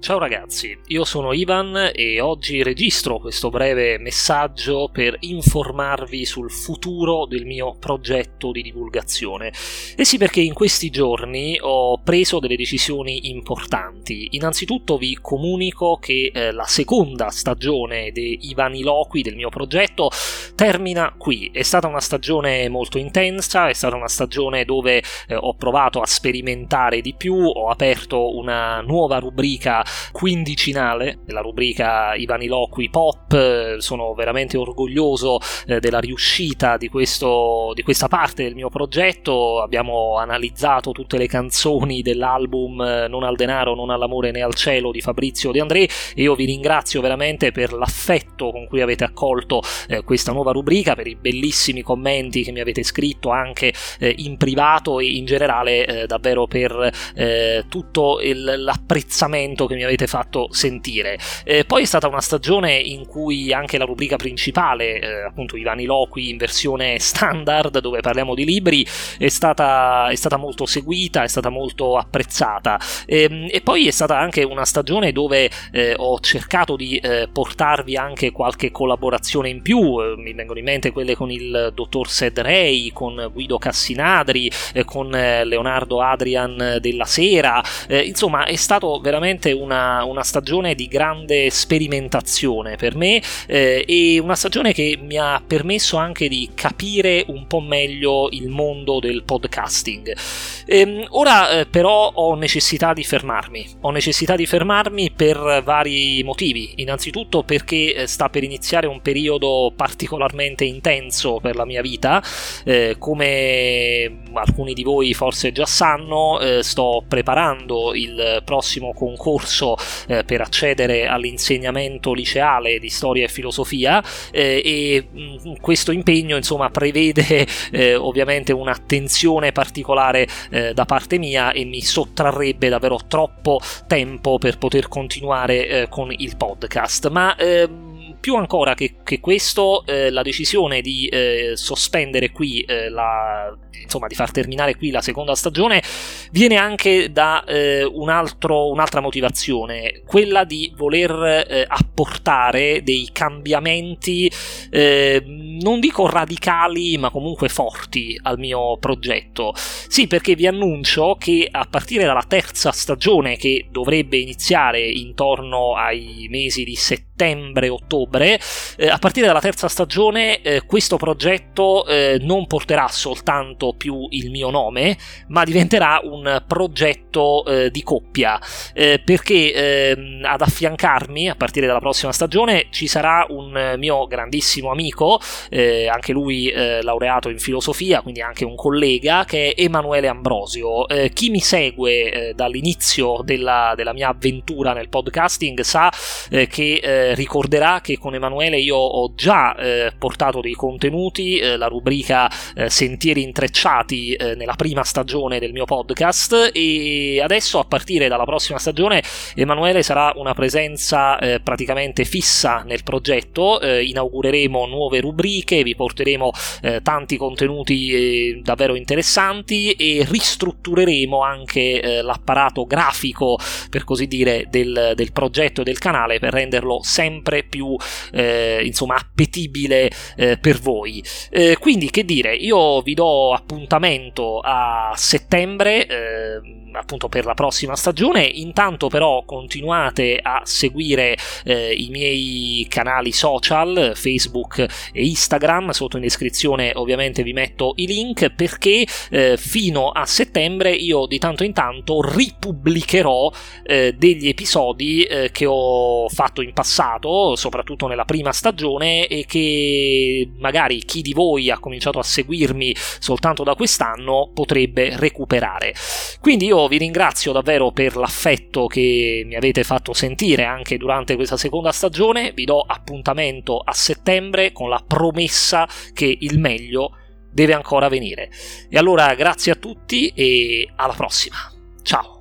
Ciao ragazzi, io sono Ivan e oggi registro questo breve messaggio per informarvi sul futuro del mio progetto di divulgazione. E sì perché in questi giorni ho preso delle decisioni importanti. Innanzitutto vi comunico che eh, la seconda stagione dei Ivaniloqui del mio progetto termina qui. È stata una stagione molto intensa, è stata una stagione dove eh, ho provato a sperimentare di più, ho aperto una nuova rubrica quindicinale della rubrica I Vaniloqui Pop. Sono veramente orgoglioso eh, della riuscita di, questo, di questa parte del mio progetto. Abbiamo analizzato tutte le canzoni dell'album eh, Non al denaro, non all'amore né al cielo di Fabrizio De André e io vi ringrazio veramente per l'affetto con cui avete accolto eh, questa nuova rubrica, per i bellissimi commenti che mi avete scritto anche eh, in privato e in generale eh, davvero per eh, tutto il, l'apprezzamento che mi avete fatto sentire. Eh, poi è stata una stagione in cui anche la rubrica principale, eh, appunto i Vaniloqui in versione standard, dove parliamo di libri, è stata, è stata molto seguita, è stata molto apprezzata. E, ehm, e poi è stata anche una stagione dove eh, ho cercato di eh, portarvi anche qualche collaborazione in più, eh, mi vengono in mente quelle con il dottor Sed Rey, con Guido Cassinadri, eh, con Leonardo Adrian della Sera, insomma è stato veramente una una, stagione di grande sperimentazione per me eh, e una stagione che mi ha permesso anche di capire un po' meglio il mondo del podcasting. Ehm, ora eh, però ho necessità di fermarmi, ho necessità di fermarmi per vari motivi, innanzitutto perché eh, sta per iniziare un periodo particolarmente intenso per la mia vita, eh, come alcuni di voi forse già sanno, eh, sto preparando il prossimo concorso eh, per accedere all'insegnamento liceale di storia e filosofia eh, e mh, mm, questo impegno insomma prevede eh, ovviamente un'attenzione particolare eh, da parte mia e mi sottrarrebbe davvero troppo tempo per poter continuare eh, con il podcast. Ma ehm, più ancora che, che questo, eh, la decisione di eh, sospendere qui, eh, la, insomma, di far terminare qui la seconda stagione, viene anche da eh, un altro, un'altra motivazione, quella di voler eh, apportare dei cambiamenti, eh, non dico radicali, ma comunque forti al mio progetto. Sì, perché vi annuncio che a partire dalla terza stagione, che dovrebbe iniziare intorno ai mesi di settembre, settembre-ottobre. Eh, a partire dalla terza stagione eh, questo progetto eh, non porterà soltanto più il mio nome, ma diventerà un progetto eh, di coppia, eh, perché ehm, ad affiancarmi a partire dalla prossima stagione ci sarà un mio grandissimo amico, eh, anche lui laureato in filosofia, quindi anche un collega, che è Emanuele Ambrosio. chi mi segue dall'inizio della, della, mia avventura nel podcasting sa che eh, ricorderà che con Emanuele io ho già eh, portato dei contenuti, eh, la rubrica eh, Sentieri intrecciati eh, nella prima stagione del mio podcast e adesso a partire dalla prossima stagione Emanuele sarà una presenza eh, praticamente fissa nel progetto, inaugureremo nuove rubriche, vi porteremo tanti contenuti davvero interessanti e ristruttureremo anche l'apparato grafico per così dire del, del progetto del canale per renderlo sempre più eh, insomma appetibile eh, per voi. Eh, quindi che dire, io vi do appuntamento a settembre eh, appunto per la prossima stagione. Intanto, però, continuate a seguire eh, i miei canali social, Facebook e Instagram. Sotto in descrizione, ovviamente, vi metto i link perché eh, fino a settembre io di tanto in tanto ripubblicherò eh, degli episodi eh, che ho fatto in passato, soprattutto nella prima stagione, e che magari chi di voi ha cominciato a seguirmi soltanto da quest'anno potrebbe recuperare. Quindi io vi ringrazio davvero per l'affetto che mi avete fatto sentire anche durante questa seconda stagione, vi do appuntamento a settembre con la promessa che il meglio deve ancora venire. E allora grazie a tutti e alla prossima. Ciao!